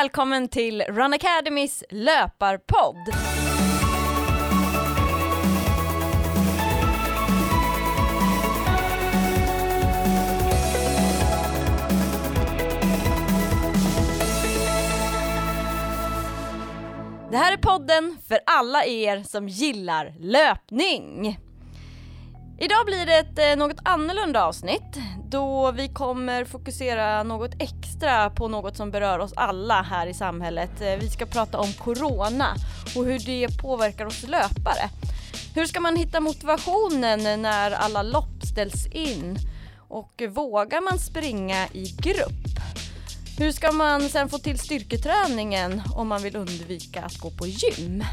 välkommen till Run Academys löparpodd. Det här är podden för alla er som gillar löpning. Idag blir det ett eh, något annorlunda avsnitt då vi kommer fokusera något extra på något som berör oss alla här i samhället. Eh, vi ska prata om Corona och hur det påverkar oss löpare. Hur ska man hitta motivationen när alla lopp ställs in? Och vågar man springa i grupp? Hur ska man sen få till styrketräningen om man vill undvika att gå på gym?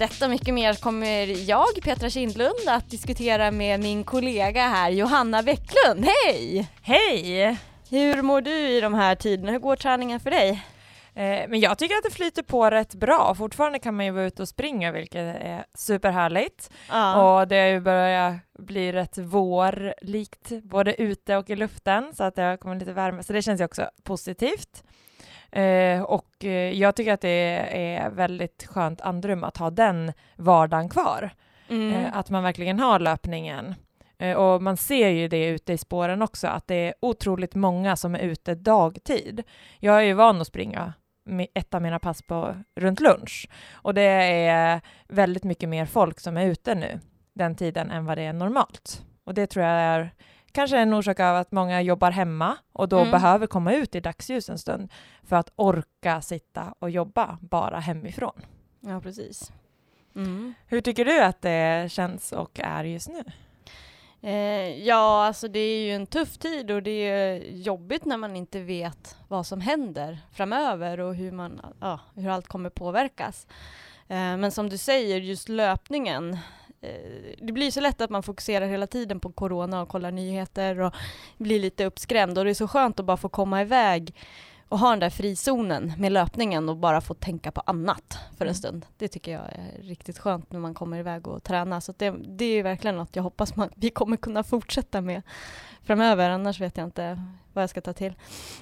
Detta och mycket mer kommer jag, Petra Kindlund, att diskutera med min kollega här, Johanna Bäcklund. Hej! Hej! Hur mår du i de här tiderna? Hur går träningen för dig? Eh, men jag tycker att det flyter på rätt bra. Fortfarande kan man ju vara ute och springa, vilket är superhärligt. Ja. Och det har ju börjat bli rätt vårlikt, både ute och i luften, så att det har kommit lite värme, så det känns ju också positivt. Eh, och eh, jag tycker att det är väldigt skönt andrum att ha den vardagen kvar. Mm. Eh, att man verkligen har löpningen. Eh, och man ser ju det ute i spåren också, att det är otroligt många som är ute dagtid. Jag är ju van att springa ett av mina pass på runt lunch och det är väldigt mycket mer folk som är ute nu den tiden än vad det är normalt. Och det tror jag är kanske en orsak av att många jobbar hemma och då mm. behöver komma ut i dagsljus en stund för att orka sitta och jobba bara hemifrån. Ja, precis. Mm. Hur tycker du att det känns och är just nu? Eh, ja, alltså det är ju en tuff tid och det är jobbigt när man inte vet vad som händer framöver och hur, man, ja, hur allt kommer påverkas. Eh, men som du säger, just löpningen, det blir så lätt att man fokuserar hela tiden på corona och kollar nyheter och blir lite uppskrämd och det är så skönt att bara få komma iväg och ha den där frizonen med löpningen och bara få tänka på annat för en mm. stund. Det tycker jag är riktigt skönt när man kommer iväg och tränar. Så det, det är verkligen något jag hoppas man, vi kommer kunna fortsätta med framöver, annars vet jag inte vad jag ska ta till.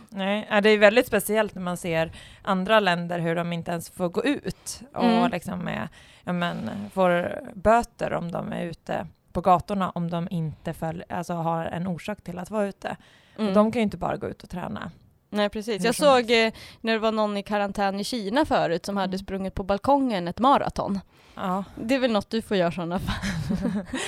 Nej, det är väldigt speciellt när man ser andra länder hur de inte ens får gå ut och mm. liksom är, ja, men, får böter om de är ute på gatorna om de inte följ, alltså har en orsak till att vara ute. Mm. Och de kan ju inte bara gå ut och träna. Nej precis, jag såg eh, när det var någon i karantän i Kina förut som hade mm. sprungit på balkongen ett maraton. Ja. Det är väl något du får göra sådana fall?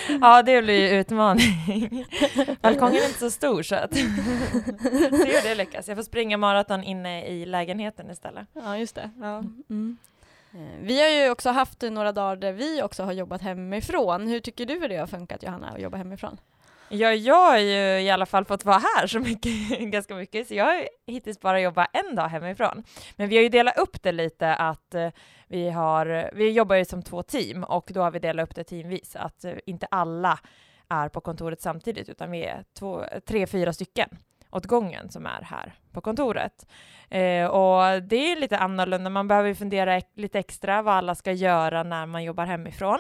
ja, det blir ju utmaning. balkongen är inte så stor så att se hur det lyckas. Jag får springa maraton inne i lägenheten istället. Ja, just det. Ja. Mm. Eh, vi har ju också haft några dagar där vi också har jobbat hemifrån. Hur tycker du det har funkat Johanna, att jobba hemifrån? Ja, jag har ju i alla fall fått vara här så mycket, ganska mycket, så jag har hittills bara jobbat en dag hemifrån. Men vi har ju delat upp det lite att eh, vi har, vi jobbar ju som två team och då har vi delat upp det teamvis, att eh, inte alla är på kontoret samtidigt, utan vi är två, tre, fyra stycken åt gången som är här på kontoret. Eh, och det är lite annorlunda, man behöver fundera lite extra vad alla ska göra när man jobbar hemifrån.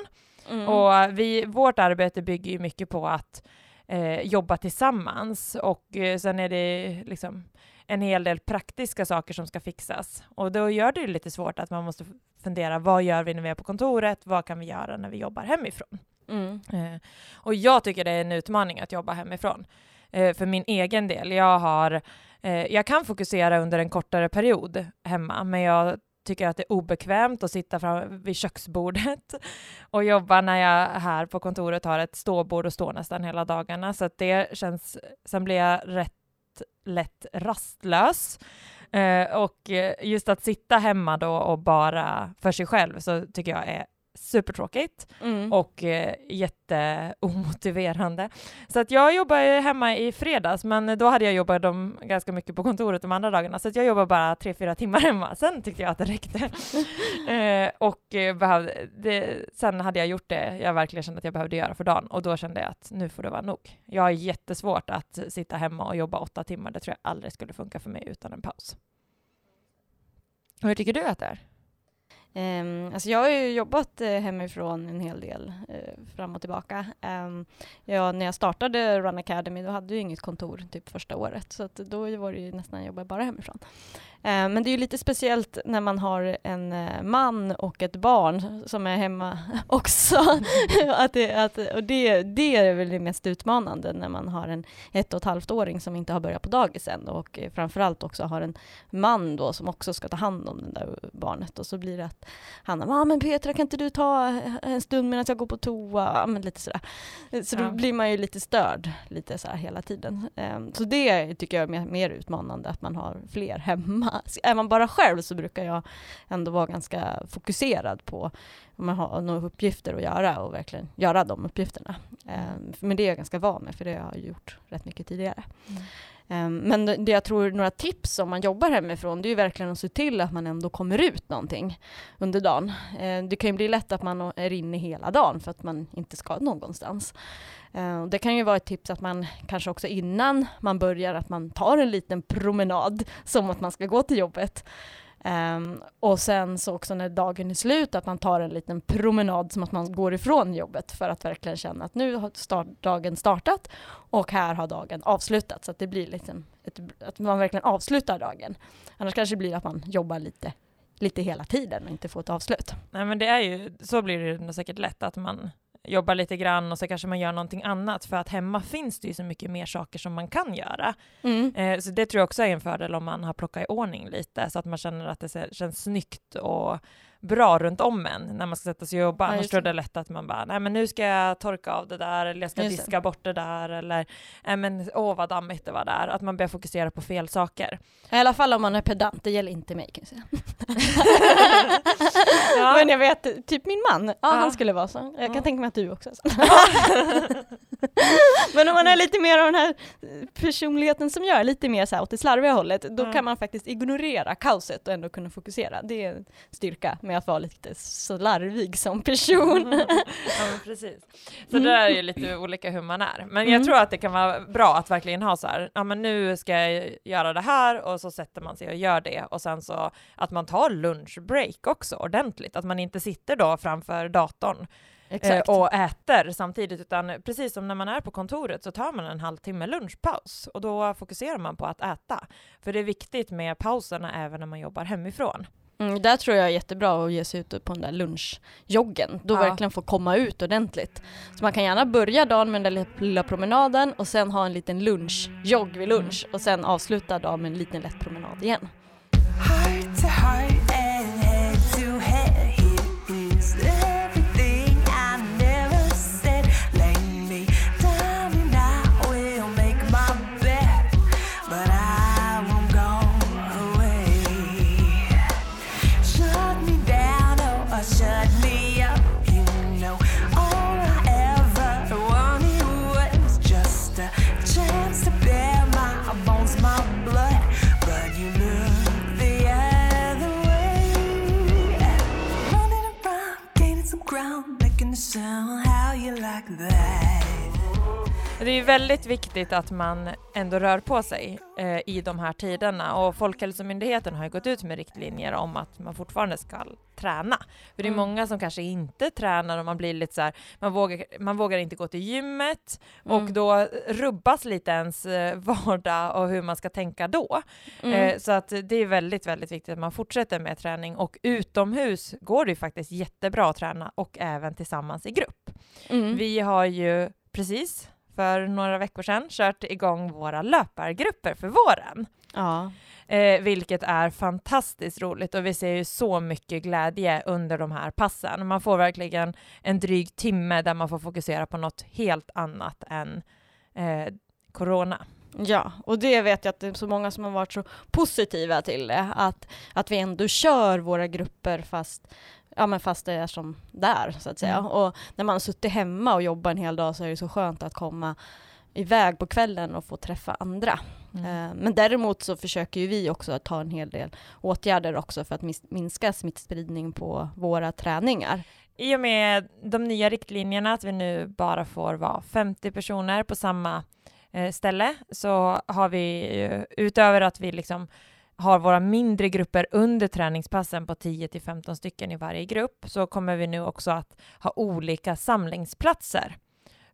Mm. Och vi, vårt arbete bygger ju mycket på att eh, jobba tillsammans och eh, sen är det liksom en hel del praktiska saker som ska fixas och då gör det lite svårt att man måste fundera vad gör vi när vi är på kontoret? Vad kan vi göra när vi jobbar hemifrån? Mm. Eh, och jag tycker det är en utmaning att jobba hemifrån. Eh, för min egen del, jag har eh, jag kan fokusera under en kortare period hemma, men jag tycker att det är obekvämt att sitta fram vid köksbordet och jobba när jag här på kontoret har ett ståbord och står nästan hela dagarna. Så att det känns, sen blir jag rätt lätt rastlös. Eh, och eh, just att sitta hemma då och bara för sig själv så tycker jag är supertråkigt mm. och eh, jätteomotiverande. Så att jag jobbar hemma i fredags, men då hade jag jobbat dem ganska mycket på kontoret de andra dagarna, så att jag jobbar bara tre, fyra timmar hemma. Sen tyckte jag att det räckte. eh, och eh, behövde, det, sen hade jag gjort det jag verkligen kände att jag behövde göra för dagen och då kände jag att nu får det vara nog. Jag har jättesvårt att sitta hemma och jobba åtta timmar. Det tror jag aldrig skulle funka för mig utan en paus. Hur tycker du att det är? Um, alltså jag har ju jobbat uh, hemifrån en hel del uh, fram och tillbaka. Um, ja, när jag startade Run Academy då hade jag inget kontor typ första året så att då var det ju nästan jobba bara hemifrån. Eh, men det är ju lite speciellt när man har en eh, man och ett barn som är hemma också. att det, att, och det, det är väl det mest utmanande när man har en ett och ett halvt åring som inte har börjat på dagis än och eh, framförallt också har en man då som också ska ta hand om det där barnet och så blir det att han ah, men Petra kan inte du ta en stund medan jag går på toa? Men lite sådär. Så då blir man ju lite störd lite så hela tiden. Ehm, så det tycker jag är mer utmanande att man har fler hemma Är man bara själv så brukar jag ändå vara ganska fokuserad på om man har några uppgifter att göra och verkligen göra de uppgifterna. Mm. Men det är jag ganska van med för det har jag gjort rätt mycket tidigare. Mm. Ehm, men det jag tror, några tips om man jobbar hemifrån, det är ju verkligen att se till att man ändå kommer ut någonting under dagen. Ehm, det kan ju bli lätt att man är inne hela dagen för att man inte ska någonstans. Ehm, det kan ju vara ett tips att man kanske också innan man börjar att man tar en liten promenad som att man ska gå till jobbet. Um, och sen så också när dagen är slut, att man tar en liten promenad som att man går ifrån jobbet för att verkligen känna att nu har start, dagen startat och här har dagen avslutats. Så att det blir liksom ett, att man verkligen avslutar dagen. Annars kanske det blir att man jobbar lite, lite hela tiden och inte får ett avslut. Nej men det är ju, så blir det säkert lätt att man jobbar lite grann och så kanske man gör någonting annat för att hemma finns det ju så mycket mer saker som man kan göra. Mm. Eh, så det tror jag också är en fördel om man har plockat i ordning lite så att man känner att det känns snyggt och bra runt om en när man ska sätta sig och jobba. Ja, Annars tror jag det är lätt att man bara, nej men nu ska jag torka av det där eller jag ska just diska det. bort det där eller, nej men åh vad dammigt det var där. Att man börjar fokusera på fel saker. I alla fall om man är pedant, det gäller inte mig kan jag säga. ja. Men jag vet, typ min man, ja, ja. han skulle vara så. Jag kan ja. tänka mig att du också. Men om man är lite mer av den här personligheten som gör lite mer så här åt det slarviga hållet, då kan man faktiskt ignorera kaoset och ändå kunna fokusera. Det är en styrka med att vara lite slarvig som person. ja, precis. Så det är ju lite olika hur man är. Men jag mm. tror att det kan vara bra att verkligen ha så här, ja men nu ska jag göra det här och så sätter man sig och gör det och sen så att man tar lunchbreak också ordentligt, att man inte sitter då framför datorn Exakt. Eh, och äter samtidigt, utan precis som när man är på kontoret så tar man en halvtimme lunchpaus och då fokuserar man på att äta. För det är viktigt med pauserna även när man jobbar hemifrån. Mm, där tror jag är jättebra att ge sig ut på den där lunchjoggen, då ja. verkligen få komma ut ordentligt. Så man kan gärna börja dagen med den där lilla promenaden och sen ha en liten lunchjogg vid lunch och sen avsluta dagen med en liten lätt promenad igen. sound how you like that. Det är väldigt viktigt att man ändå rör på sig eh, i de här tiderna och Folkhälsomyndigheten har ju gått ut med riktlinjer om att man fortfarande ska träna. För det är mm. många som kanske inte tränar och man blir lite så här, man vågar, man vågar inte gå till gymmet mm. och då rubbas lite ens eh, vardag och hur man ska tänka då. Mm. Eh, så att det är väldigt, väldigt viktigt att man fortsätter med träning och utomhus går det ju faktiskt jättebra att träna och även tillsammans i grupp. Mm. Vi har ju precis för några veckor sedan kört igång våra löpargrupper för våren. Ja. Eh, vilket är fantastiskt roligt och vi ser ju så mycket glädje under de här passen. Man får verkligen en dryg timme där man får fokusera på något helt annat än eh, corona. Ja, och det vet jag att det är så många som har varit så positiva till det, att, att vi ändå kör våra grupper fast ja men fast det är som där så att säga. Mm. Och när man har suttit hemma och jobbat en hel dag så är det så skönt att komma iväg på kvällen och få träffa andra. Mm. Eh, men däremot så försöker ju vi också ta en hel del åtgärder också för att minska smittspridning på våra träningar. I och med de nya riktlinjerna, att vi nu bara får vara 50 personer på samma eh, ställe, så har vi utöver att vi liksom har våra mindre grupper under träningspassen på 10 till 15 stycken i varje grupp så kommer vi nu också att ha olika samlingsplatser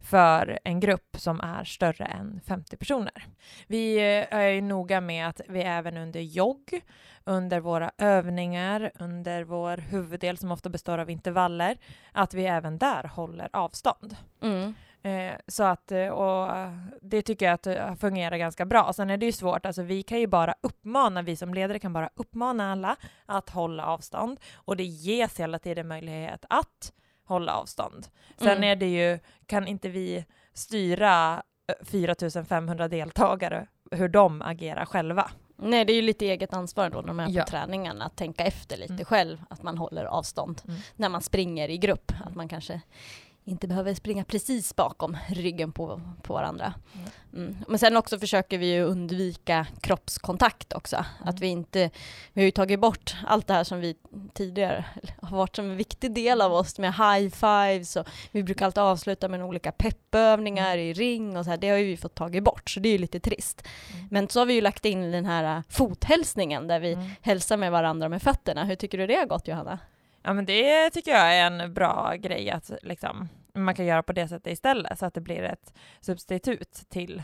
för en grupp som är större än 50 personer. Vi eh, är ju noga med att vi även under jogg, under våra övningar, under vår huvuddel som ofta består av intervaller, att vi även där håller avstånd. Mm. Eh, så att, eh, och det tycker jag att fungerar ganska bra. Sen är det ju svårt, alltså vi kan ju bara uppmana, vi som ledare kan bara uppmana alla att hålla avstånd och det ges hela tiden möjlighet att hålla avstånd. Sen Mm. är det ju, kan inte vi styra eh, 4500 deltagare hur de agerar själva. Nej, det är ju lite eget ansvar då när man är Ja. på träningen att tänka efter lite Mm. själv, att man håller avstånd Mm. när man springer i grupp, att man kanske inte behöver springa precis bakom ryggen på, på varandra. Mm. Mm. Men sen också försöker vi undvika kroppskontakt också, Mm. att vi inte, vi har ju tagit bort allt det här som vi tidigare har varit som en viktig del av oss med high fives och vi brukar alltid avsluta med olika peppövningar i ring och så här, det har ju vi fått tagit bort så det är ju lite trist. Mm. Men så har vi ju lagt in den här äh, fothälsningen där vi Mm. hälsar med varandra med fötterna. Hur tycker du det har gått Johanna? Ja men det tycker jag är en bra grej att liksom, man kan göra på det sättet istället så att det blir ett substitut till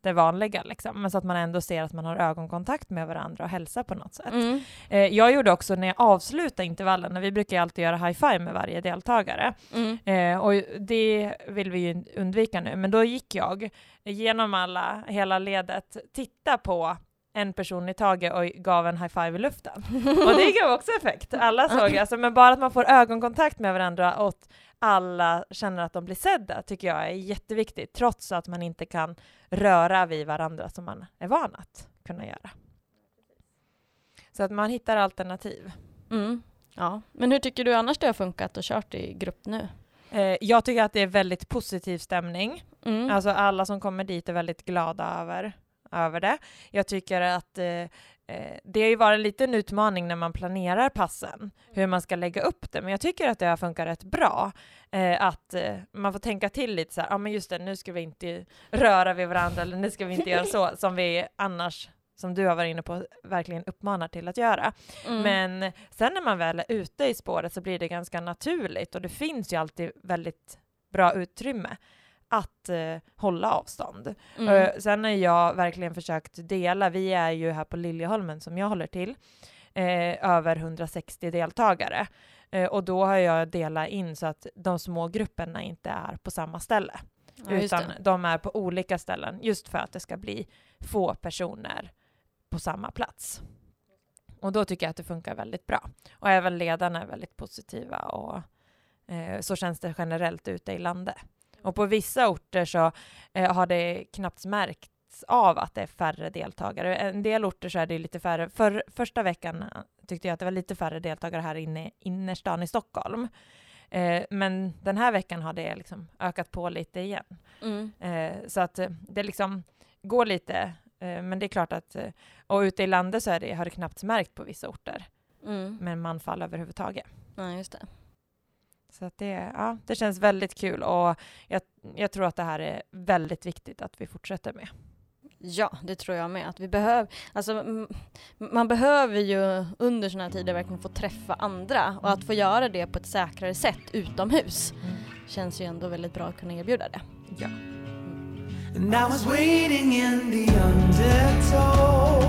det vanliga liksom. Men så att man ändå ser att man har ögonkontakt med varandra och hälsar på något sätt. Mm. Eh, jag gjorde också när jag avslutade intervallen, vi brukar ju alltid göra high five med varje deltagare Mm. eh, och det vill vi ju undvika nu, men då gick jag genom alla, hela ledet, titta på en person i taget och gav en high five i luften. Och det gav också effekt. Alla såg alltså, men bara att man får ögonkontakt med varandra och alla känner att de blir sedda tycker jag är jätteviktigt, trots att man inte kan röra vid varandra som man är van att kunna göra. Så att man hittar alternativ. Mm. Ja. Men hur tycker du annars det har funkat och kört i grupp nu? Eh, jag tycker att det är väldigt positiv stämning. Mm. Alltså alla som kommer dit är väldigt glada över, över det. Jag tycker att eh, eh, det har ju varit en utmaning när man planerar passen, hur man ska lägga upp det, men jag tycker att det har funkat rätt bra. Eh, att eh, man får tänka till lite så här, ja men just det, nu ska vi inte röra vid varandra, eller nu ska vi inte göra så, som vi annars, som du har varit inne på, verkligen uppmanar till att göra. Mm. Men sen när man väl är ute i spåret så blir det ganska naturligt och det finns ju alltid väldigt bra utrymme att eh, hålla avstånd. Mm. Eh, sen har jag verkligen försökt dela, vi är ju här på Liljeholmen som jag håller till, eh, över 160 deltagare. Eh, och då har jag delat in så att de små grupperna inte är på samma ställe, Ja, utan de är på olika ställen, just för att det ska bli få personer på samma plats. Och då tycker jag att det funkar väldigt bra. Och även ledarna är väldigt positiva och eh, så känns det generellt ute i landet. Och på vissa orter så eh, har det knappt märkts av att det är färre deltagare. En del orter så är det lite färre. För, första veckan eh, tyckte jag att det var lite färre deltagare här inne i innerstan i Stockholm. Eh, men den här veckan har det liksom ökat på lite igen. Mm. Eh, så att eh, det liksom går lite, eh, men det är klart att, och ute i landet så är det, har det knappt märkt på vissa orter Mm. med manfall överhuvudtaget. Ja, just det. Så att det, ja, det känns väldigt kul och jag, jag tror att det här är väldigt viktigt att vi fortsätter med. Ja, det tror jag med. Att vi behöver, alltså, man behöver ju under sådana här tider verkligen få träffa andra och att få göra det på ett säkrare sätt utomhus känns ju ändå väldigt bra att kunna erbjuda det. Ja. And I was waiting in the undertow.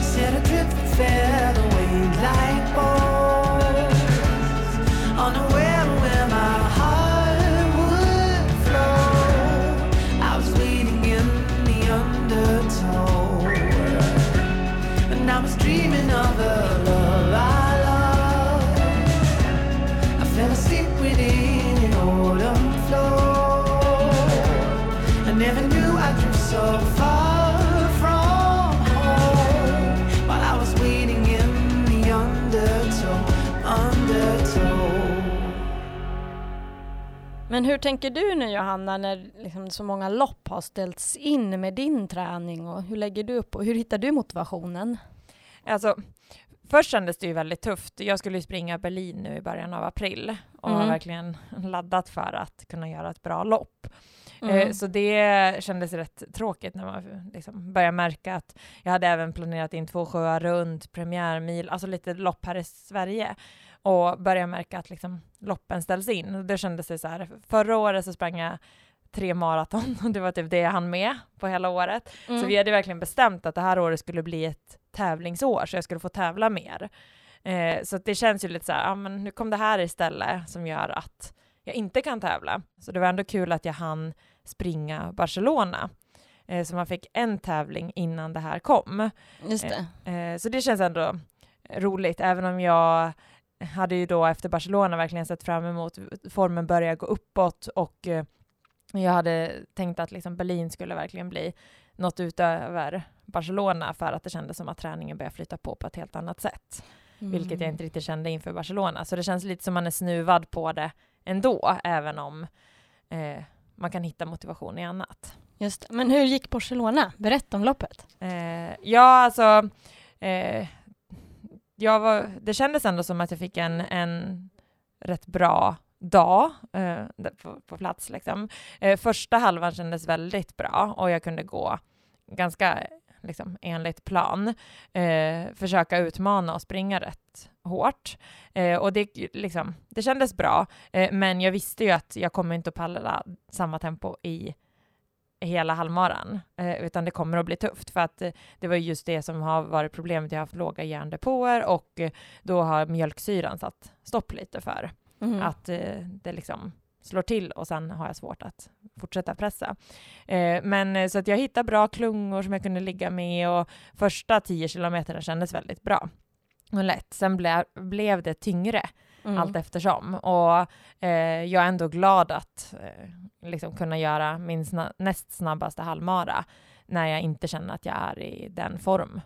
Set adrift fell away like bones. on the way. Men hur tänker du nu Johanna när liksom så många lopp har ställts in med din träning och hur lägger du upp och hur hittar du motivationen? Alltså, först kändes det ju väldigt tufft. Jag skulle ju springa Berlin nu i början av april och har Mm. verkligen laddat för att kunna göra ett bra lopp. Eh, Mm. Så det kändes rätt tråkigt när man liksom började märka att jag hade även planerat in två sjöar runt, premiärmil, alltså lite lopp här i Sverige och började märka att liksom loppen ställs in. Det kändes det så här, förra året så sprang jag tre maraton och det var typ det jag hann med på hela året. Mm. Så vi hade verkligen bestämt att det här året skulle bli ett tävlingsår så jag skulle få tävla mer. Eh, så det känns ju lite så här, ja men nu kom det här istället som gör att jag inte kan tävla. Så det var ändå kul att jag hann springa Barcelona. Eh, så man fick en tävling innan det här kom. Just det. Eh, så det känns ändå roligt, även om jag hade ju då efter Barcelona verkligen sett fram emot formen börja gå uppåt och eh, jag hade tänkt att liksom Berlin skulle verkligen bli något utöver Barcelona för att det kändes som att träningen började flytta på på ett helt annat sätt, vilket Mm. jag inte riktigt kände inför Barcelona. Så det känns lite som man är snuvad på det ändå, även om eh, man kan hitta motivation i annat. Just. Men hur gick Barcelona? Berätta om loppet. Eh, ja, alltså, eh, jag var, det kändes ändå som att jag fick en, en rätt bra dag eh, på, på plats. Liksom. Eh, första halvan kändes väldigt bra och jag kunde gå ganska liksom, enligt plan. Eh, försöka utmana och springa rätt hårt. Eh, och det, liksom, det kändes bra, eh, men jag visste ju att jag kommer inte att palla samma tempo i hela halvmaran, eh, utan det kommer att bli tufft för att eh, det var just det som har varit problemet. Jag har haft låga järndepåer och eh, då har mjölksyran satt stopp lite för Mm. att det liksom slår till och sen har jag svårt att fortsätta pressa. Eh, men så att jag hittade bra klungor som jag kunde ligga med och första 10 kilometerna kändes väldigt bra och lätt. Sen ble, blev det tyngre Mm. allt eftersom. Och eh, jag är ändå glad att eh, liksom kunna göra min sna- näst snabbaste halvmara när jag inte känner att jag är i den form.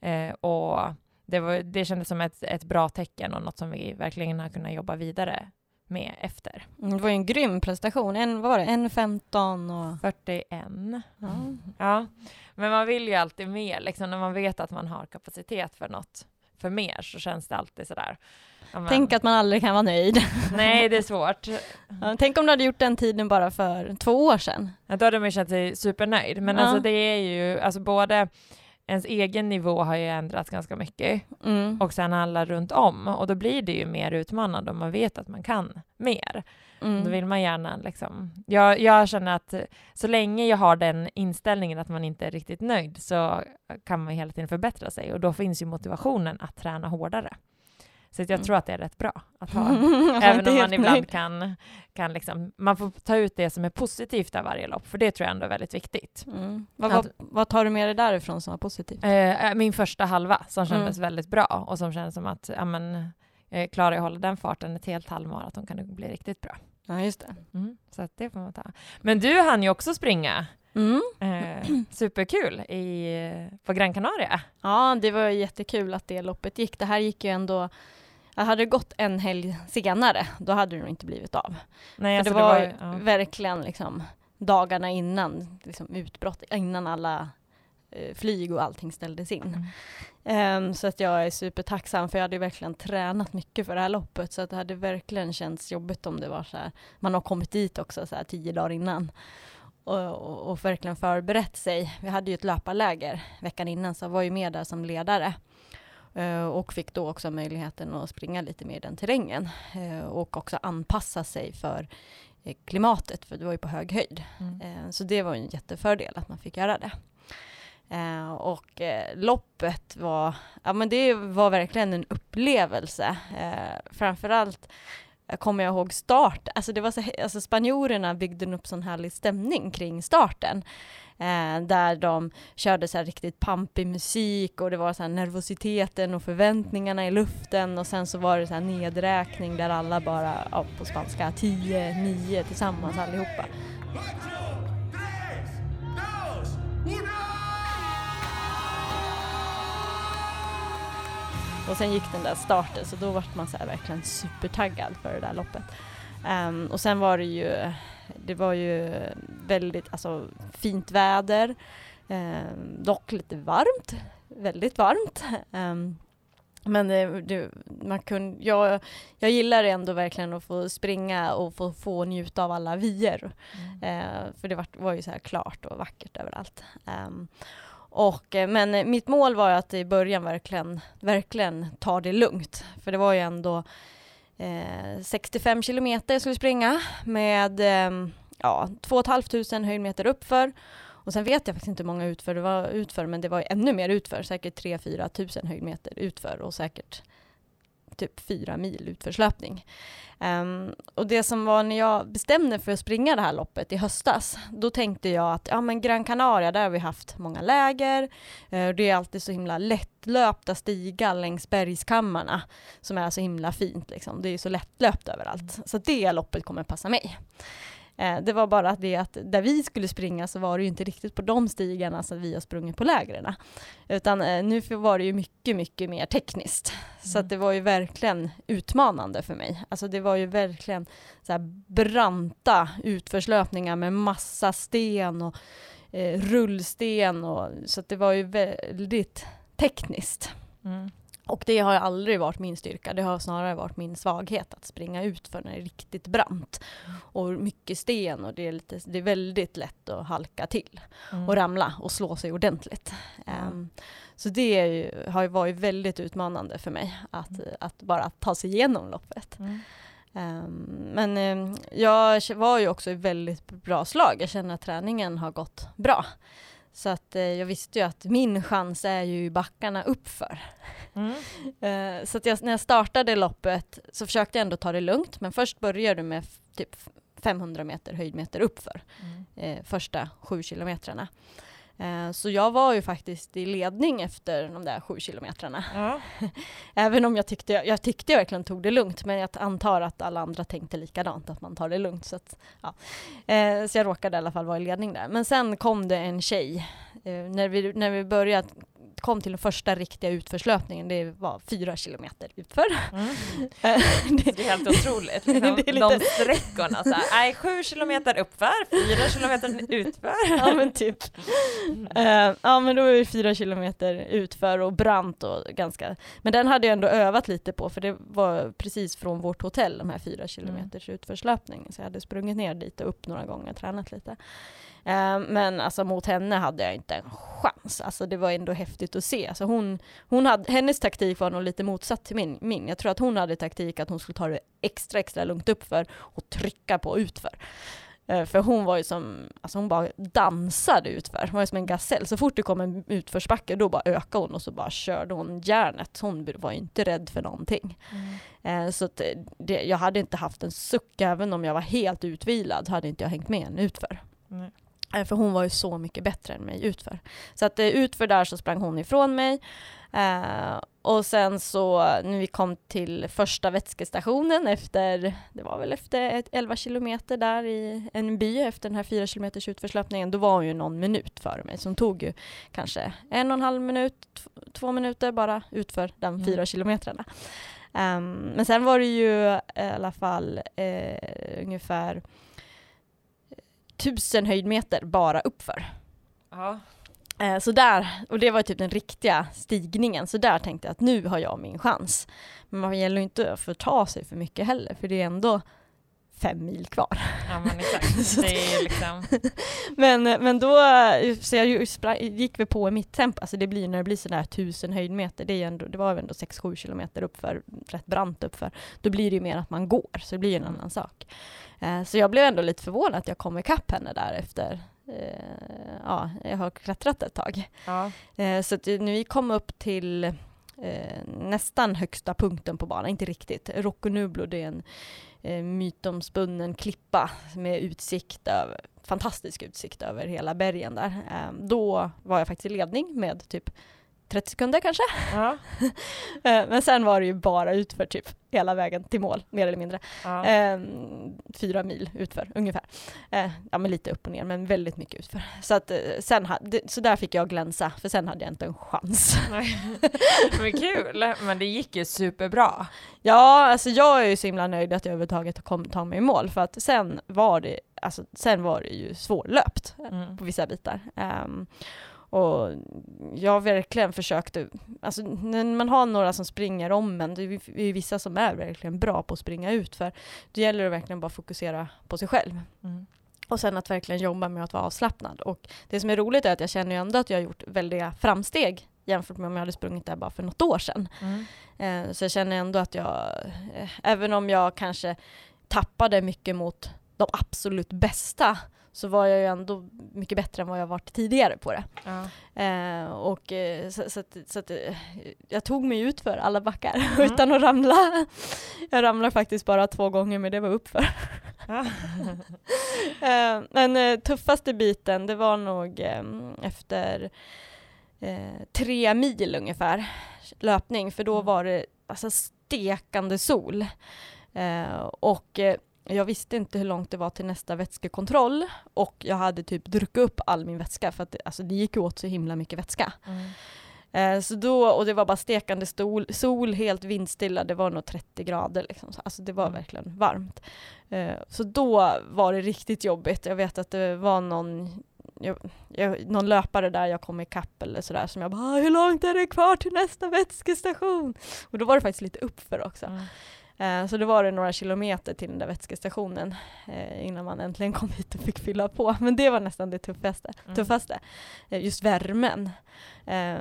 Eh, och det, var, det kändes som ett, ett bra tecken och något som vi verkligen har kunnat jobba vidare med efter. Mm, Det var ju en grym prestation. En, vad var det? En 15 och... 41. Ja. Ja, men man vill ju alltid mer, liksom när man vet att man har kapacitet för något för mer så känns det alltid sådär. Ja, men- Tänk att man aldrig kan vara nöjd. Nej, det är svårt. Ja, Tänk om du hade gjort den tiden bara för två år sedan. Ja, då hade man ju känt sig supernöjd. Men Ja. alltså det är ju, alltså både ens egen nivå har ju ändrats ganska mycket Mm. och sen alla runt om och då blir det ju mer utmanande om man vet att man kan mer. Mm. Då vill man gärna liksom, jag, jag känner att så länge jag har den inställningen att man inte är riktigt nöjd så kan man hela tiden förbättra sig och då finns ju motivationen att träna hårdare. Så jag Mm. tror att det är rätt bra att ha. Även om man ibland nöjd. kan, kan liksom, man får ta ut det som är positivt av varje lopp, för det tror jag ändå är väldigt viktigt. Mm. Vad, Att- vad, tar du med dig därifrån som var positivt? Eh, min första halva som kändes Mm. väldigt bra och som kändes som att, ja men, eh, klarar jag hålla den farten ett helt halvmaraton kan det bli riktigt bra. Ja, just det. Mm, så att det får man ta. Men du hann ju också springa, Mm. eh, superkul, i, på Gran Canaria. Ja, det var jättekul att det loppet gick. Det här gick ju ändå... Hade gått en helg senare, då hade det nog inte blivit av. Nej, alltså det var, ju- ja. verkligen liksom dagarna innan liksom utbrott, innan alla eh, flyg och allting ställdes in. Mm. Ehm, så att jag är supertacksam för jag hade verkligen tränat mycket för det här loppet så att det hade verkligen känts jobbigt om det var så här, man har kommit dit också så här tio dagar innan och, och, och verkligen förberett sig. Vi hade ju ett löparläger veckan innan så jag var ju med där som ledare och fick då också möjligheten att springa lite mer i den terrängen Eh, och också anpassa sig för eh, klimatet för det var ju på hög höjd. Mm. Eh, Så det var en jättefördel att man fick göra det. Eh, Och eh, loppet var, ja men det var verkligen en upplevelse. Eh, Framförallt eh, Eh, kommer jag ihåg start, alltså det var så, alltså spanjorerna byggde upp sån härlig stämning kring starten. Eh, där de körde så här riktigt pampig musik och det var så här nervositeten och förväntningarna i luften och sen så var det så här nedräkning där alla bara, ja, på spanska, 10, 9 tillsammans allihopa. Och sen gick den där starten så då vart man så verkligen supertaggad för det där loppet. Ehm, och sen var det ju, det var ju väldigt, alltså fint väder, ehm, dock lite varmt, väldigt varmt. Ehm, Men det, det, man kunde, jag, jag gillar ändå verkligen att få springa och få, få njuta av alla vyer. Mm. Eh, för det var, var ju så klart och vackert överallt. Um, och, eh, men eh, mitt mål var att i början verkligen, verkligen ta det lugnt. För det var ju ändå eh, 65 kilometer jag skulle springa med eh, ja, 2 500 höjdmeter uppför. Och sen vet jag faktiskt inte hur många utför det var utför, men det var ännu mer utför, säkert 3-4 tusen höjdmeter utför och säkert typ fyra mil utförslöpning. Um, ehm, och det som var när jag bestämde för att springa det här loppet i höstas, då tänkte jag att ja men Gran Canaria, där har vi haft många läger, uh, det är alltid så himla lättlöpta stigar längs bergskammarna som är så himla fint liksom. Det är så lättlöpt överallt. Så det loppet kommer passa mig. Eh, det var bara det att där vi skulle springa så var det ju inte riktigt på de stigarna som vi har sprungit på lägren. Utan eh, nu var det ju mycket, mycket mer tekniskt. Så Mm. det var ju verkligen utmanande för mig. Alltså det var ju verkligen så här branta utförslöpningar med massa sten och eh, rullsten och så det var ju väldigt tekniskt. Mm. Och det har aldrig varit min styrka, det har snarare varit min svaghet att springa ut för när det är riktigt brant. Och mycket sten och det är, lite, det är väldigt lätt att halka till Mm. och ramla och slå sig ordentligt. Ehm, så det är ju, har ju varit väldigt utmanande för mig att, att bara ta sig igenom loppet. Mm. Ehm, men ehm, jag var ju också i väldigt bra slag, jag känner att träningen har gått bra. Så att eh, jag visste ju att min chans är ju backarna uppför. Mm. Eh, så jag, när jag startade loppet så försökte jag ändå ta det lugnt, men först började du med typ 500 meter höjdmeter uppför, Mm. eh, första sju kilometrarna. Eh, så jag var ju faktiskt i ledning efter de där sju kilometrarna. Ja. Även om jag tyckte, jag tyckte jag verkligen tog det lugnt, men jag antar att alla andra tänkte likadant, att man tar det lugnt. Så, att, ja. eh, så jag råkade i alla fall vara i ledning där. Men sen kom det en tjej, eh, när, vi, när vi började kom till den första riktiga utförslöpningen, det var fyra kilometer utför. Mm. Det, Det är helt otroligt. Liksom. Det är lite- De sträckorna, så här, nej, sju kilometer uppför, fyra kilometer utför. ja men typ. Eh, ja men då var det fyra kilometer utför och brant och ganska, men den hade jag ändå övat lite på för det var precis från vårt hotell de här fyra kilometers utförslöpning. Så jag hade sprungit ner dit och upp några gånger och tränat lite. Eh, men alltså mot henne hade jag inte en chans. Alltså det var ändå häftigt att se. Alltså hon, hon hade, hennes taktik var nog lite motsatt till min, min. Jag tror att hon hade taktik att hon skulle ta det extra extra lugnt uppför och trycka på utför. Eh, För hon var ju som, alltså hon bara dansade utför, hon var ju som en gasell. Så fort det kom en utförsbacke då bara ökade hon och så bara körde hon järnet. Hon var ju inte rädd för någonting. Mm. Eh, Så det, jag hade inte haft en suck, även om jag var helt utvilad hade inte jag hängt med en utför. Nej. Eh, För hon var ju så mycket bättre än mig utför. Så att eh, utför där så sprang hon ifrån mig. Eh, och sen så när vi kom till första vätskestationen efter, det var väl efter ett 11 kilometer där i en by efter den här 4 kilometers utförslöpningen, då var hon ju någon minut före mig. Så hon tog ju kanske en och en halv minut, två minuter bara utför de Mm. fyra kilometrarna. Ehm, men sen var det ju i alla fall eh, ungefär tusen höjdmeter bara uppför. Ja. Eh, så där, och det var typ den riktiga stigningen, så där tänkte jag att nu har jag min chans. Men man gäller ju inte att förta sig för mycket heller, för det är ändå fem mil kvar. ja, men exakt. Det är liksom... Men, men då, så jag gick vi på i mitt tempo, alltså det blir när det blir sådär tusen höjdmeter, det, är ändå, det var ändå 6-7 kilometer uppför, rätt brant uppför, då blir det ju mer att man går, så det blir ju en Mm. annan sak. Eh, så jag blev ändå lite förvånad att jag kom ikapp henne där efter, eh, ja, jag har klättrat ett tag. Ja. Eh, så att när vi kom upp till nästan högsta punkten på banan, inte riktigt. Rocconublo, det är en eh, mytomspunnen klippa med utsikt över, fantastisk utsikt över hela bergen där. Då var jag faktiskt i ledning med typ 30 sekunder kanske. Ja. Eh, men sen var det ju bara utför typ hela vägen till mål, mer eller mindre. Ja. Eh, fyra mil utför ungefär. Eh, ja men lite upp och ner men väldigt mycket utför. Så, att, eh, sen så där fick jag glänsa för sen hade jag inte en chans. Nej. Men kul, men det gick ju superbra. Ja, alltså jag är ju så himla nöjd att jag överhuvudtaget kom ta mig i mål för att sen var det, alltså, sen var det ju svårlöpt Mm. på vissa bitar. Och jag har verkligen försökt, alltså när man har några som springer om en, det är ju vissa som är verkligen bra på att springa ut för det gäller det verkligen bara fokusera på sig själv. Mm. Och sen att verkligen jobba med att vara avslappnad. Och det som är roligt är att jag känner ju ändå att jag har gjort väldiga framsteg jämfört med om jag hade sprungit där bara för något år sedan. Mm. Eh, så jag känner ändå att jag, eh, även om jag kanske tappade mycket mot de absolut bästa, så var jag ju ändå mycket bättre än vad jag varit tidigare på det. Ja. Eh, och eh, så, så, att, så att, eh, jag tog mig ut för alla backar Mm. utan att ramla. Jag ramlade faktiskt bara två gånger men det var uppför. Ja. Eh, men eh, tuffaste biten det var nog eh, efter tre mil ungefär löpning för då Mm. var det alltså stekande sol. Och jag visste inte hur långt det var till nästa vätskekontroll och jag hade typ druckit upp all min vätska för att det, alltså, det gick åt så himla mycket vätska. Mm. Eh, så då, och det var bara stekande stol, sol, helt vindstilla, det var nog 30 grader liksom. Så, Alltså det var Mm. verkligen varmt. Eh, så då var det riktigt jobbigt. Jag vet att det var någon, jag, jag, någon löpare där jag kom ikapp eller sådär som jag bara "Ah, hur långt är det kvar till nästa vätskestation? Och då var det faktiskt lite uppför också. Mm. Eh, så då var det några kilometer till den där vätskestationen eh, innan man äntligen kom hit och fick fylla på. Men det var nästan det tuffaste. Mm. tuffaste. Eh, just värmen.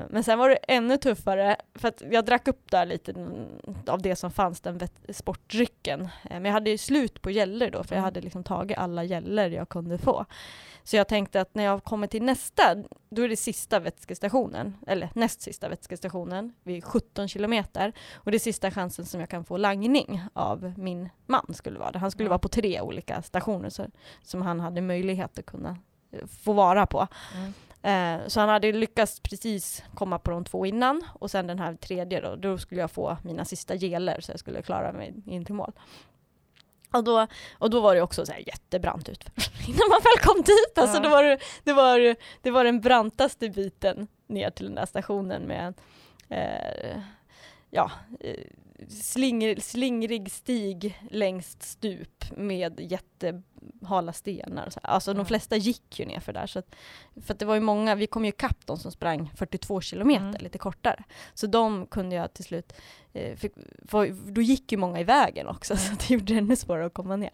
Men sen var det ännu tuffare, för att jag drack upp där lite av det som fanns, den sportdrycken. Men jag hade ju slut på gäller då, för jag Mm. hade liksom tagit alla gäller jag kunde få. Så jag tänkte att när jag kommer till nästa, då är det sista vätskestationen, eller näst sista vätskestationen, vid 17 kilometer. Och det är sista chansen som jag kan få langning av min man skulle vara det. Han skulle Mm. vara på tre olika stationer så, som han hade möjlighet att kunna eh, få vara på. Mm. Eh, så han hade lyckats precis komma på de två innan och sen den här tredje då, då skulle jag få mina sista geler så jag skulle klara mig in till mål. Och då, och då var det också så här jättebrant utför innan man väl kom dit. Alltså Ja. det, var, det, var, det var den brantaste biten ner till den där stationen med eh, ja, eh, slingr, slingrig stig längs stup med jättehala stenar. Alltså Ja. de flesta gick ju ner för där. Så att, för att det var ju många, vi kom ju ikapp de som sprang 42 kilometer, Mm. lite kortare. Så de kunde jag till slut, eh, fick, för, då gick ju många i vägen också så det gjorde det ännu svårare att komma ner.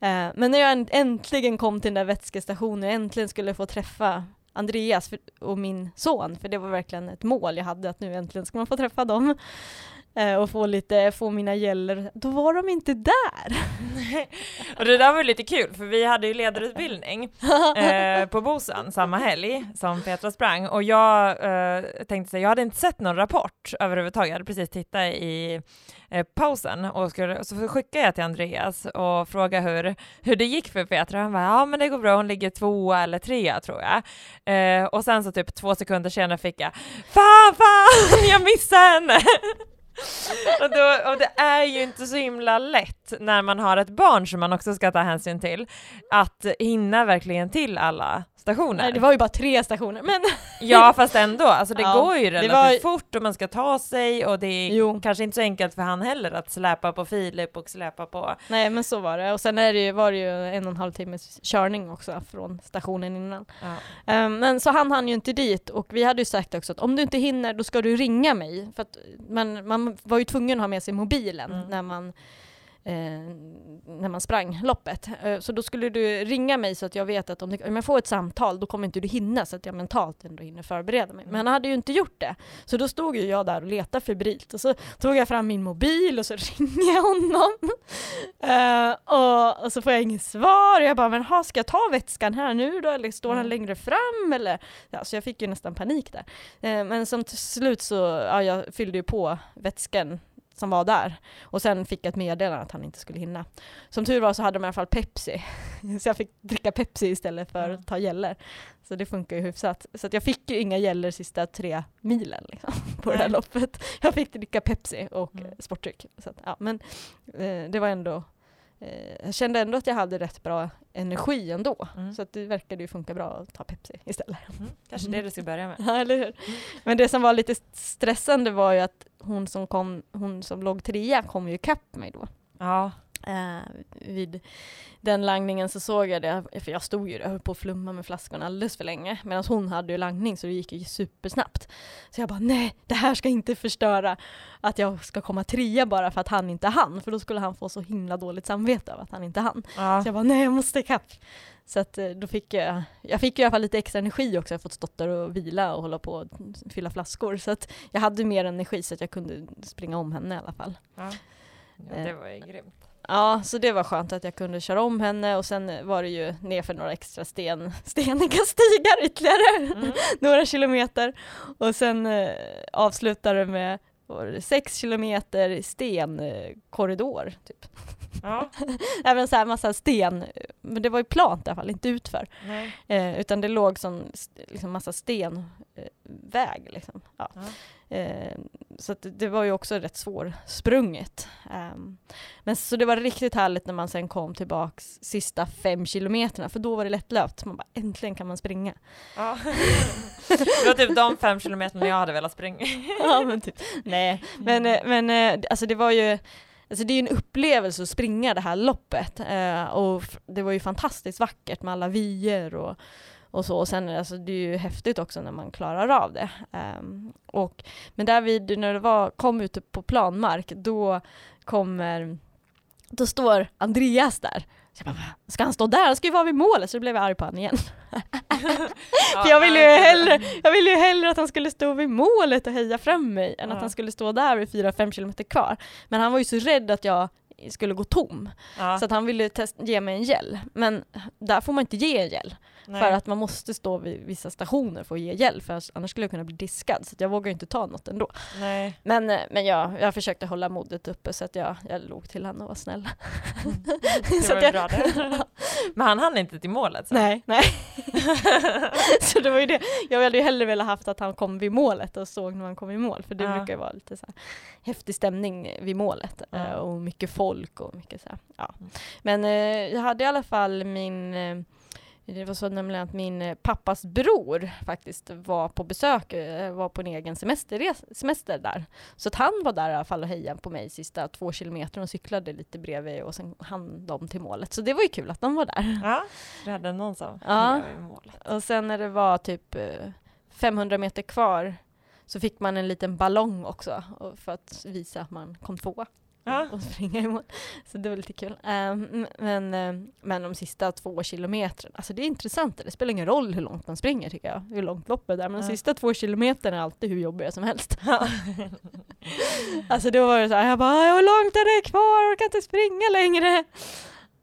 Eh, men när jag änt- äntligen kom till den där vätskestationen och äntligen skulle få träffa Andreas för, och min son, för det var verkligen ett mål jag hade att nu äntligen ska man få träffa dem och få lite, få mina gäller. Då var de inte där! Och det där var lite kul för vi hade ju ledarutbildning eh, på Bosön samma helg som Petra sprang och jag eh, tänkte säga, jag hade inte sett någon rapport överhuvudtaget, jag hade precis tittat i eh, pausen och skulle, så skickade jag till Andreas och frågade hur, hur det gick för Petra. Han bara, ja men det går bra, hon ligger tvåa eller trea tror jag. Eh, och sen så typ två sekunder senare fick jag, fan fan, jag missade henne! och, då, och det är ju inte så himla lätt när man har ett barn som man också ska ta hänsyn till, att hinna verkligen till alla stationer. Nej, det var ju bara tre stationer, men Ja fast ändå, alltså det Ja, går ju relativt var- fort och man ska ta sig och det är Jo. kanske inte så enkelt för han heller att släpa på Filip och släpa på... nej men så var det. Och sen är det ju, var det ju en och en halv timmes körning också från stationen innan. Ja. Ehm, men så han hann ju inte dit och vi hade ju sagt också att om du inte hinner då ska du ringa mig. För att man, man var ju tvungen att ha med sig mobilen Mm. när man när man sprang loppet. Eh, så då skulle du ringa mig så att jag vet att om, det, om jag får ett samtal då kommer inte du hinna så att jag mentalt ändå hinner förbereda mig. Men han hade ju inte gjort det. Så då stod ju jag där och letade febrilt och så tog jag fram min mobil och så ringde jag honom. Eh, och, och så får jag inget svar och jag bara, men ha, ska jag ta vätskan här nu då eller står han Mm. längre fram eller? Ja, så jag fick ju nästan panik där. Eh, men som till slut så, ja, jag fyllde ju på vätskan som var där och sen fick jag ett meddelande att han inte skulle hinna. Som tur var så hade de i alla fall Pepsi, så jag fick dricka Pepsi istället för Mm. att ta gäller. Så det funkar ju hyfsat. Så jag fick ju inga gäller sista tre milen liksom, på det här loppet. Jag fick dricka Pepsi och Mm. mm. sportdryck. Så att, ja, men eh, det var ändå eh, jag kände ändå att jag hade rätt bra energi ändå. Mm. Så att det verkade ju funka bra att ta Pepsi istället. Mm. Kanske det du ska börja med. Ja, eller hur? Men det som var lite stressande var ju att hon som, kom, hon som låg trea kom ju ikapp mig då. Ja, Eh, vid den langningen så såg jag det, för jag stod ju där och höll på att flumma med flaskorna alldeles för länge medan hon hade ju langning så det gick ju supersnabbt. Så jag bara nej, det här ska inte förstöra att jag ska komma trea bara för att han inte hann för då skulle han få så himla dåligt samvete av att han inte hann. Ja. Så jag bara nej, jag måste ikapp. Så att eh, då fick jag, jag fick ju i alla fall lite extra energi också, jag har fått stått där och vila och hålla på och fylla flaskor. Så att jag hade mer energi så att jag kunde springa om henne i alla fall. Ja. Ja, det var ju grymt. Ja, så det var skönt att jag kunde köra om henne och sen var det ju nerför några extra sten, steniga stigar ytterligare, Mm. några kilometer. Och sen eh, avslutade det med det sex kilometer stenkorridor. Typ. Ja, Även så här massa sten, men det var ju plant i alla fall, inte utför. Eh, utan det låg st- liksom massa stenväg. Väg, liksom. ja. Eh, så det- var ju också rätt svårsprunget. Um, men så det var riktigt härligt när man sen kom tillbaks sista fem kilometerna, för då var det lättlöpt. Man bara äntligen kan man springa. Ja. Det var typ de fem kilometerna jag hade velat springa. ja men typ, nej. Men, eh, men eh, alltså det var ju Alltså det är ju en upplevelse att springa det här loppet eh, och det var ju fantastiskt vackert med alla vyer och, och så. Och sen alltså det är ju häftigt också när man klarar av det. Ehm, och, men där vid, när det var, kom ute på planmark, då kommer, då står Andreas där. Så jag bara, "Va? ska han stå där? Han ska ju vara vid målet, så då blev jag arg på honom igen. För jag ville ju hellre, jag ville ju hellre att han skulle stå vid målet och heja fram mig än att han skulle stå där vid 4-5 kilometer kvar. Men han var ju så rädd att jag skulle gå tom, Ja, så att han ville ge mig en gel. Men där får man inte ge en gel, nej. för att man måste stå vid vissa stationer för att ge gel, för annars skulle jag kunna bli diskad, så jag vågar inte ta något ändå. nej. Men, eh, men jag, jag försökte hålla modet uppe så att jag, jag låg till honom och var snäll. Det Så var jag- bra det. Men han hann inte till målet sen. Nej, nej. så det var ju det. Jag hade ju hellre velat haft att han kom vid målet och såg när han kom i mål, för det Ja. brukar vara lite så här häftig stämning vid målet Ja. eh, och mycket folk och mycket så här, ja. Mm. Men eh, jag hade i alla fall min det var så nämligen att min eh, pappas bror faktiskt var på besök, eh, var på en egen semesterres, semester där. Så att han var där i alla fall och hejade på mig sista två kilometer och cyklade lite bredvid och sen hann de till målet. Så det var ju kul att de var där. Ja, du hade någon som Ja. målet. Och sen när det var typ eh, 500 meter kvar så fick man en liten ballong också för att visa att man kom tvåa Ja. och springa i mål. Så det var lite kul. Ehm, men, eh, men de sista två kilometerna, alltså det är intressant. Det spelar ingen roll hur långt man springer tycker jag, hur långt loppet är. Men de Ja. sista två kilometerna är alltid hur jobbiga som helst. Alltså då var det så här, jag bara hur långt är det kvar? Jag orkar inte springa längre.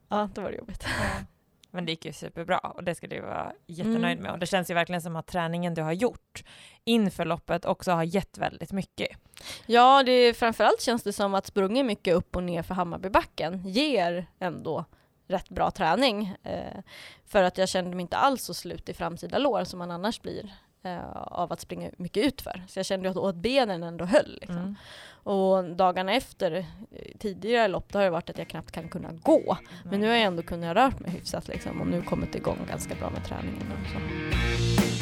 Ja, då var det jobbigt. Ja. Men det gick ju superbra och det ska du vara jättenöjd Mm. med. Och det känns ju verkligen som att träningen du har gjort inför loppet också har gett väldigt mycket. Ja, det framförallt känns det som att sprungit mycket upp och ner för Hammarbybacken ger ändå rätt bra träning. Eh, för att jag kände mig inte alls så slut i framsida lår som man annars blir eh, av att springa mycket utför. Så jag kände att, att benen ändå höll. Liksom. Mm. Och dagarna efter, eh, tidigare lopp, då har det varit att jag knappt kan kunna gå. Men nu har jag ändå kunnat röra mig hyfsat liksom, och nu kommit igång ganska bra med träningen. Och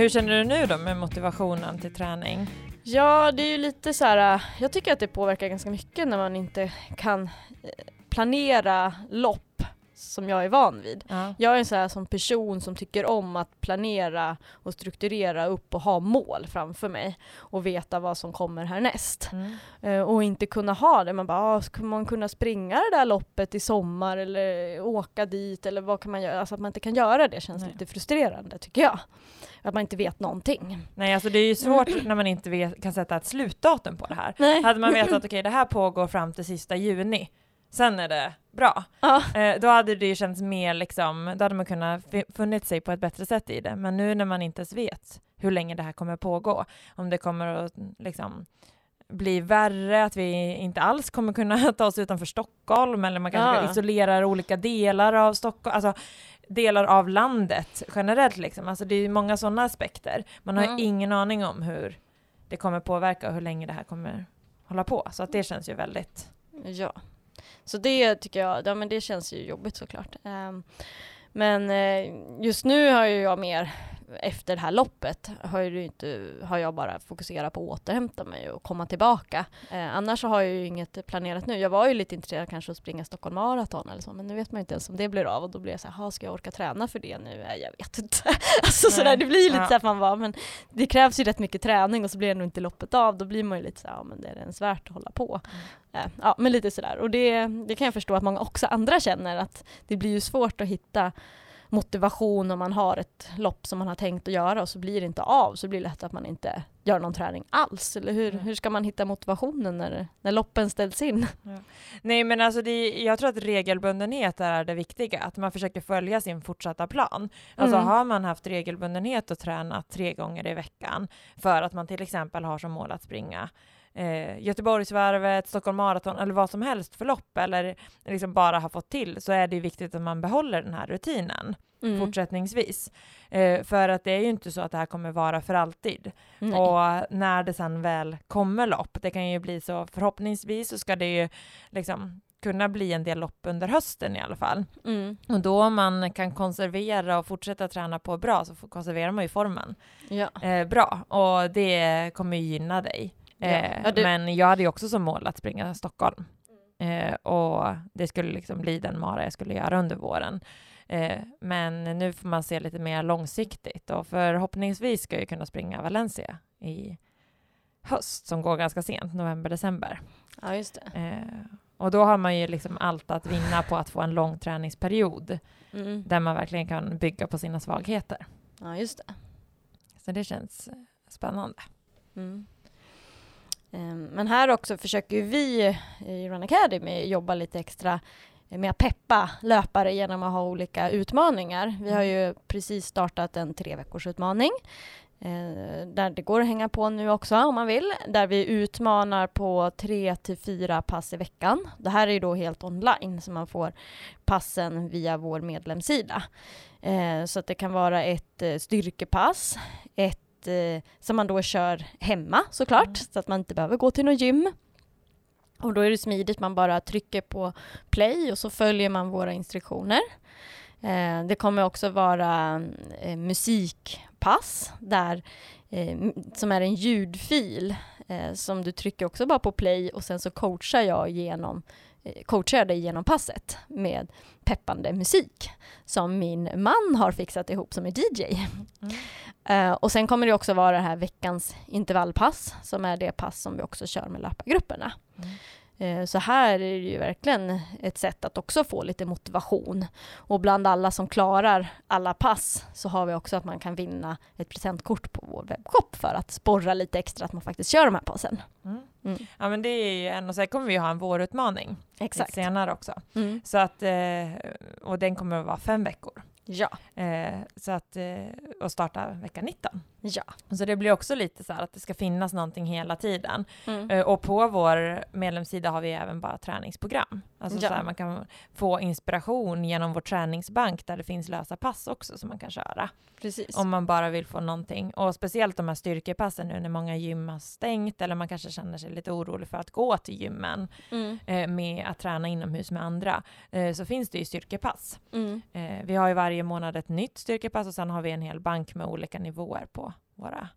hur känner du nu då med motivationen till träning? Ja, det är ju lite så här. Äh, jag tycker att det påverkar ganska mycket när man inte kan eh, planera lopp som jag är van vid. Ja. Jag är en sån här som person som tycker om att planera och strukturera upp och ha mål framför mig och veta vad som kommer härnäst. Mm. Eh, och inte kunna ha det. Man bara, ah, ska man kunna springa det där loppet i sommar eller åka dit eller vad kan man göra? Alltså att man inte kan göra det känns Nej. lite frustrerande tycker jag. Att man inte vet någonting. Nej, alltså det är ju svårt när man inte vet, kan sätta ett slutdatum på det här. Nej. Hade man vetat att okej, det här pågår fram till sista juni, sen är det bra. Ja. Eh, då hade det ju känts mer liksom, då hade man kunnat funnit sig på ett bättre sätt i det. Men nu när man inte ens vet hur länge det här kommer pågå, om det kommer att liksom bli värre, att vi inte alls kommer kunna ta oss utanför Stockholm, eller man kanske Ja. isolerar olika delar av Stockholm, alltså delar av landet generellt liksom. Alltså det är ju många sådana aspekter. Man har Mm. ingen aning om hur det kommer påverka och hur länge det här kommer hålla på. Så att det känns ju väldigt... Ja. Så det tycker jag, ja men det känns ju jobbigt såklart. Um, men eh, just nu har ju jag mer efter det här loppet har, ju inte, har jag bara fokuserat på att återhämta mig och komma tillbaka. Eh, annars har jag ju inget planerat nu. Jag var ju lite intresserad kanske att springa Stockholm Marathon eller så, men nu vet man inte ens om det blir av och då blir jag så här, ska jag orka träna för det nu? Eh, jag vet inte. alltså sådär, det blir lite ja. så att man var, men det krävs ju rätt mycket träning och så blir det nog inte loppet av. Då blir man ju lite så här, ja men det är ens värt att hålla på. Mm. Eh, ja, men lite sådär. Och det, det kan jag förstå att många också andra känner att det blir ju svårt att hitta motivation om man har ett lopp som man har tänkt att göra och så blir det inte av så blir det lätt att man inte gör någon träning alls. Eller hur, mm. hur ska man hitta motivationen när, när loppen ställs in? Ja. Nej men alltså det, jag tror att regelbundenhet är det viktiga, att man försöker följa sin fortsatta plan. Alltså mm. har man haft regelbundenhet och tränat tre gånger i veckan för att man till exempel har som mål att springa eh, Göteborgsvarvet, Stockholm Marathon eller vad som helst för lopp eller liksom bara har fått till så är det viktigt att man behåller den här rutinen mm. fortsättningsvis. Eh, för att det är ju inte så att det här kommer vara för alltid. Nej. Och när det sen väl kommer lopp, det kan ju bli så förhoppningsvis så ska det ju liksom kunna bli en del lopp under hösten i alla fall. Mm. Och då om man kan konservera och fortsätta träna på bra så konserverar man ju formen ja. eh, bra och det kommer ju gynna dig. Eh, ja, du... Men jag hade ju också som mål att springa Stockholm. Eh, och det skulle liksom bli den mara jag skulle göra under våren. Eh, men nu får man se lite mer långsiktigt och förhoppningsvis ska jag kunna springa Valencia i höst som går ganska sent, november, december. Ja, just det. Eh, och då har man ju liksom allt att vinna på att få en lång träningsperiod mm. där man verkligen kan bygga på sina svagheter. Ja, just det. Så det känns spännande. Mm. Ehm, men här också försöker vi i Run Academy jobba lite extra med att peppa löpare genom att ha olika utmaningar. Vi har ju precis startat en tre veckors utmaning eh, där det går att hänga på nu också om man vill, där vi utmanar på tre till fyra pass i veckan. Det här är ju då helt online, så man får passen via vår medlemssida. Eh, så att det kan vara ett eh, styrkepass, ett eh, som man då kör hemma såklart, mm. så att man inte behöver gå till något gym. Och då är det smidigt, man bara trycker på play och så följer man våra instruktioner. Eh, det kommer också vara eh, musikpass där, eh, som är en ljudfil eh, som du trycker också bara på play och sen så coachar jag genom coachar dig genom passet med peppande musik som min man har fixat ihop som är DJ. Mm. Uh, och sen kommer det också vara det här veckans intervallpass som är det pass som vi också kör med löpargrupperna. Mm. Eh, så här är det ju verkligen ett sätt att också få lite motivation. Och bland alla som klarar alla pass så har vi också att man kan vinna ett presentkort på vår webbshop för att sporra lite extra att man faktiskt kör de här passen. Mm. Mm. Ja men det är ju en och sen kommer vi ha en vårutmaning Exakt. senare också. Mm. Så att, eh, och den kommer att vara fem veckor. Ja. Eh, så att, eh, och starta vecka 19. Ja. Så det blir också lite så här att det ska finnas någonting hela tiden. Mm. Eh, och på vår medlemssida har vi även bara träningsprogram. Alltså ja. så här, man kan få inspiration genom vår träningsbank där det finns lösa pass också som man kan köra. Precis. Om man bara vill få någonting. Och speciellt de här styrkepassen nu när många gym har stängt eller man kanske känner sig lite orolig för att gå till gymmen mm. eh, med att träna inomhus med andra. Eh, så finns det ju styrkepass. Mm. Eh, vi har ju varje månad ett nytt styrkepass och sen har vi en hel bank med olika nivåer på våra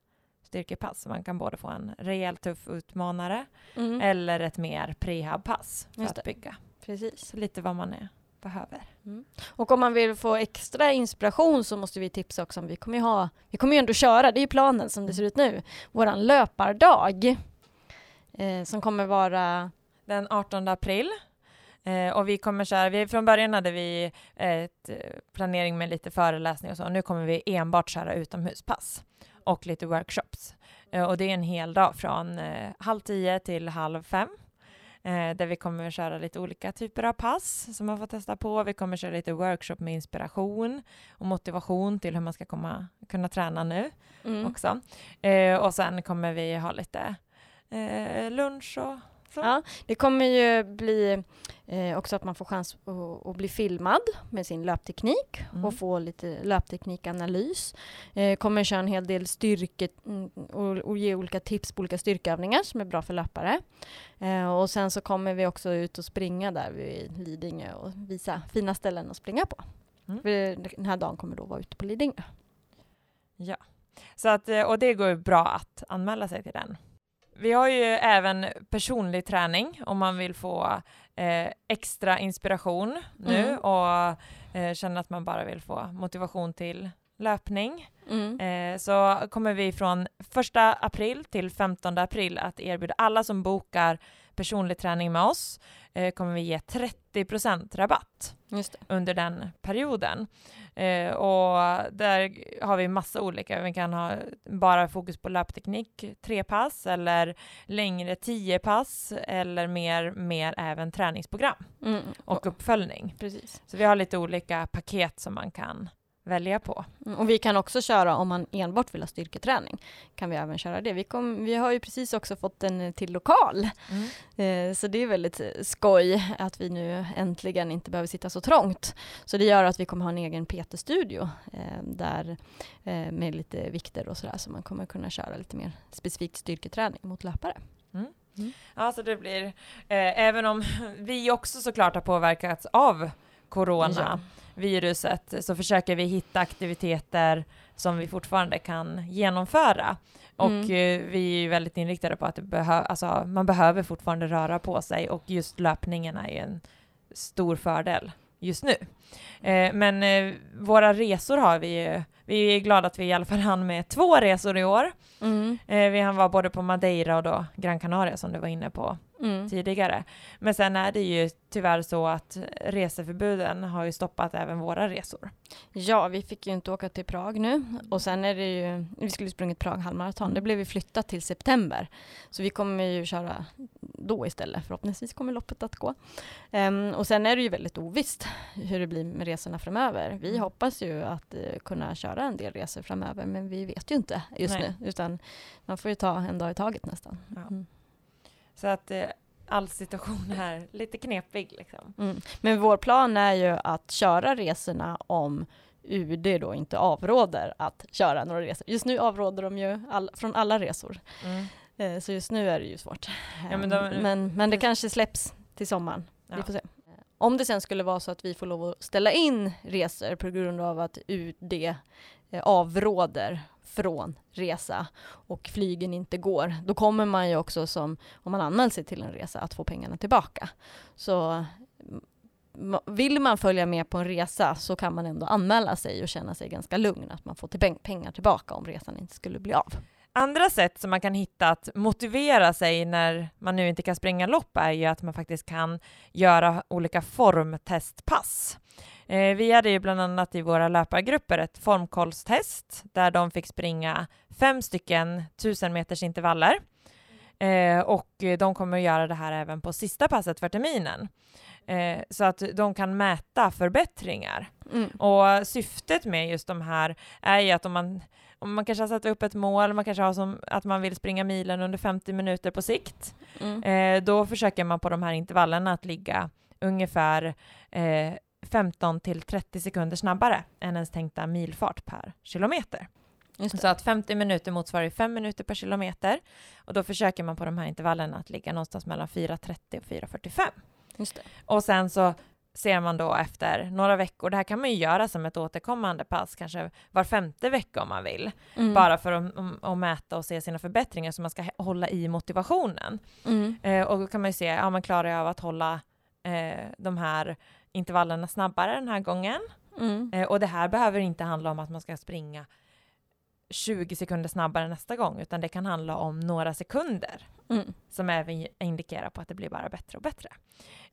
styrkepass. Så man kan både få en rejält tuff utmanare mm. eller ett mer prehab-pass för att bygga. Precis. Lite vad man är, behöver. Mm. Och om man vill få extra inspiration så måste vi tipsa också om, vi kommer ju ha, vi kommer ju ändå köra, det är ju planen som det ser ut nu, våran löpardag. Eh, som kommer vara den 18 april. Eh, och vi kommer köra, vi, från början hade vi ett eh, planering med lite föreläsning och så, nu kommer vi enbart köra utomhuspass och lite workshops. Eh, och det är en hel dag från eh, halv tio till halv fem. Eh, där vi kommer att köra lite olika typer av pass som man får testa på. Vi kommer att köra lite workshop med inspiration och motivation till hur man ska komma, kunna träna nu mm. också. Eh, och sen kommer vi ha lite lunch och. Ja, det kommer ju bli eh, också att man får chans att, att bli filmad med sin löpteknik Mm. och få lite löpteknikanalys. Eh, kommer köra en hel del styrke mm, och, och ge olika tips på olika styrkeövningar som är bra för löpare. Eh, och sen så kommer vi också ut och springa där vid Lidingö och visa fina ställen att springa på. Mm. För Den här dagen kommer då vara ute på Lidingö. Så att, eh, och det går ju bra att anmäla sig till den. Vi har ju även personlig träning om man vill få eh, extra inspiration nu Mm. och eh, känner att man bara vill få motivation till löpning. Mm. Eh, så kommer vi från 1 april till 15 april att erbjuda alla som bokar personlig träning med oss eh, kommer vi ge 30% rabatt under den perioden. Eh, och där har vi massa olika. Vi kan ha bara fokus på löpteknik, tre pass eller längre tio pass eller mer, mer även träningsprogram Mm. och uppföljning. Precis. Så vi har lite olika paket som man kan välja på. Mm, Och vi kan också köra om man enbart vill ha styrketräning. Kan vi även köra det. Vi, kom, vi har ju precis också fått en eh, till lokal. Eh, så det är väldigt eh, skoj att vi nu äntligen inte behöver sitta så trångt. Så det gör att vi kommer ha en egen PT-studio eh, där eh, med lite vikter och sådär så man kommer kunna köra lite mer specifikt styrketräning mot löpare. Ja, så det blir, eh, även om vi också såklart har påverkats av corona, viruset, så försöker vi hitta aktiviteter som vi fortfarande kan genomföra. Och Mm. eh, vi är väldigt inriktade på att behö- alltså, man behöver fortfarande röra på sig och just löpningen är ju en stor fördel just nu. Eh, men eh, våra resor har vi ju, vi är glada att vi i alla fall hann med två resor i år. Mm. Eh, vi hann vara både på Madeira och då Gran Canaria som du var inne på Mm. tidigare. Men sen är det ju tyvärr så att reseförbuden har ju stoppat även våra resor. Ja, vi fick ju inte åka till Prag nu och sen är det ju, vi skulle sprungit Prag halvmaraton, det blev ju flyttat till september. Så vi kommer ju köra då istället, förhoppningsvis kommer loppet att gå. Ehm, och sen är det ju väldigt ovisst hur det blir med resorna framöver. Vi Mm. hoppas ju att eh, kunna köra en del resor framöver, men vi vet ju inte just Nej. nu, utan man får ju ta en dag i taget nästan. Ja. Mm. Så att eh, all situation är lite knepig liksom. Mm. Men vår plan är ju att köra resorna om UD då inte avråder att köra några resor. Just nu avråder de ju all, från alla resor. Mm. Eh, Så just nu är det ju svårt. Ja, men Eh, de- men, men det kanske släpps till sommaren. Vi Ja. får se. Om det sen skulle vara så att vi får lov att ställa in resor på grund av att UD eh, avråder från resa och flygen inte går, då kommer man ju också som, om man anmäler sig till en resa, att få pengarna tillbaka. Så vill man följa med på en resa så kan man ändå anmäla sig och känna sig ganska lugn att man får till pengar tillbaka om resan inte skulle bli av. Andra sätt som man kan hitta att motivera sig när man nu inte kan springa lopp är ju att man faktiskt kan göra olika formtestpass. Eh, vi hade ju bland annat i våra löpargrupper ett formkollstest där de fick springa fem stycken tusen meters intervaller. Eh, och de kommer att göra det här även på sista passet för terminen. Eh, så att de kan mäta förbättringar. Mm. Och syftet med just de här är ju att om man, om man kanske har satt upp ett mål, man kanske har som att man vill springa milen under 50 minuter på sikt, Mm. eh, då försöker man på de här intervallerna att ligga ungefär eh, 15 till 30 sekunder snabbare än ens tänkta milfart per kilometer. Så att 50 minuter motsvarar 5 minuter per kilometer och då försöker man på de här intervallerna att ligga någonstans mellan 4.30 och 4.45. Just det. Och sen så ser man då efter några veckor, det här kan man ju göra som ett återkommande pass, kanske var femte vecka om man vill, Mm. bara för att, om, att mäta och se sina förbättringar så man ska hålla i motivationen. Mm. Eh, och då kan man ju se, ja man klarar jag av att hålla eh, de här intervallerna snabbare den här gången. Mm. Eh, och det här behöver inte handla om att man ska springa 20 sekunder snabbare nästa gång, utan det kan handla om några sekunder Mm. som även indikerar på att det blir bara bättre och bättre.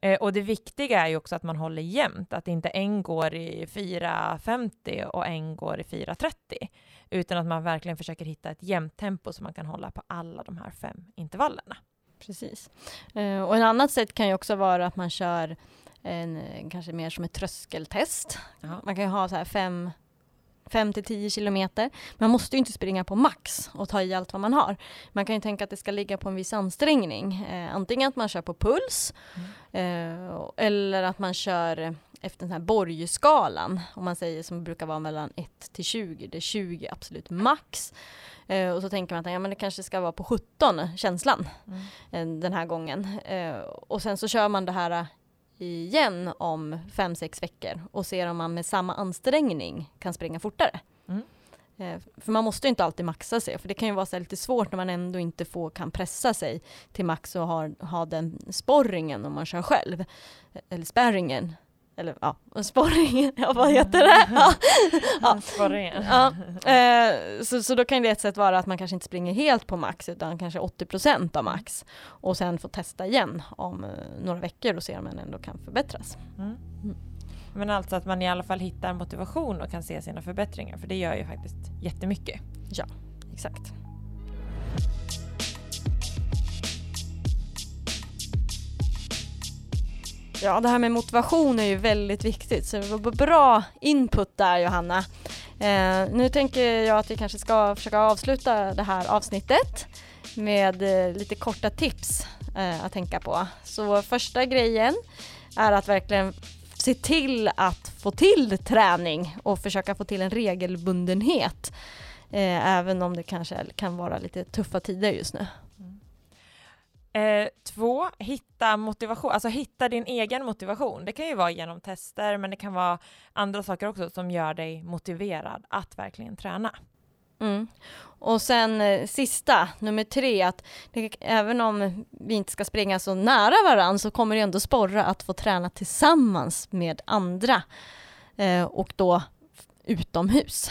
Eh, och det viktiga är ju också att man håller jämnt, att inte en går i 4.50 och en går i 4.30, utan att man verkligen försöker hitta ett jämnt tempo som man kan hålla på alla de här fem intervallerna. Precis. Eh, och en annat sätt kan ju också vara att man kör en, eh, kanske mer som ett tröskeltest. Ja. Man kan ju ha så här fem, 5 till 10 kilometer. Man måste ju inte springa på max och ta i allt vad man har. Man kan ju tänka att det ska ligga på en viss ansträngning. Eh, antingen att man kör på puls eh, eller att man kör efter den här Borgskalan, om man säger som brukar vara mellan 1 till 20, det är 20 absolut max. Eh, och så tänker man att ja, men det kanske ska vara på 17, känslan, Mm. eh, den här gången. Eh, och sen så kör man det här igen om 5-6 veckor och ser om man med samma ansträngning kan springa fortare. Mm. Eh, för man måste ju inte alltid maxa sig, för det kan ju vara lite svårt när man ändå inte får, kan pressa sig till max och ha, ha den sporringen om man kör själv. Eh, Eller sparringen. Eller ja, sporringen, ja vad heter det? Ja. Ja. Sporringen. Ja, eh, så, så då kan det ett sätt vara att man kanske inte springer helt på max utan kanske 80% av max och sen får testa igen om eh, några veckor och se om man ändå kan förbättras. Mm. Men alltså att man i alla fall hittar motivation och kan se sina förbättringar, för det gör ju faktiskt jättemycket. Exakt. Ja, det här med motivation är ju väldigt viktigt, så det var bra input där Johanna. Eh, nu tänker jag att vi kanske ska försöka avsluta det här avsnittet med eh, lite korta tips eh, att tänka på. Så första grejen är att verkligen se till att få till träning och försöka få till en regelbundenhet. Eh, även om det kanske kan vara lite tuffa tider just nu. Eh, två, hitta motivation, alltså hitta din egen motivation. Det kan ju vara genom tester, men det kan vara andra saker också som gör dig motiverad att verkligen träna. Mm. Och sen eh, sista, nummer tre, att det, även om vi inte ska springa så nära varann så kommer det ändå sporra att få träna tillsammans med andra eh, och då utomhus.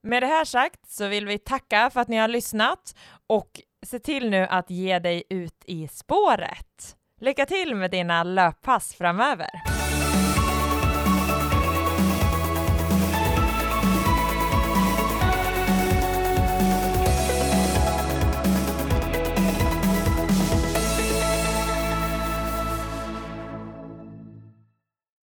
Med det här sagt så vill vi tacka för att ni har lyssnat och se till nu att ge dig ut i spåret. Lycka till med dina löppass framöver!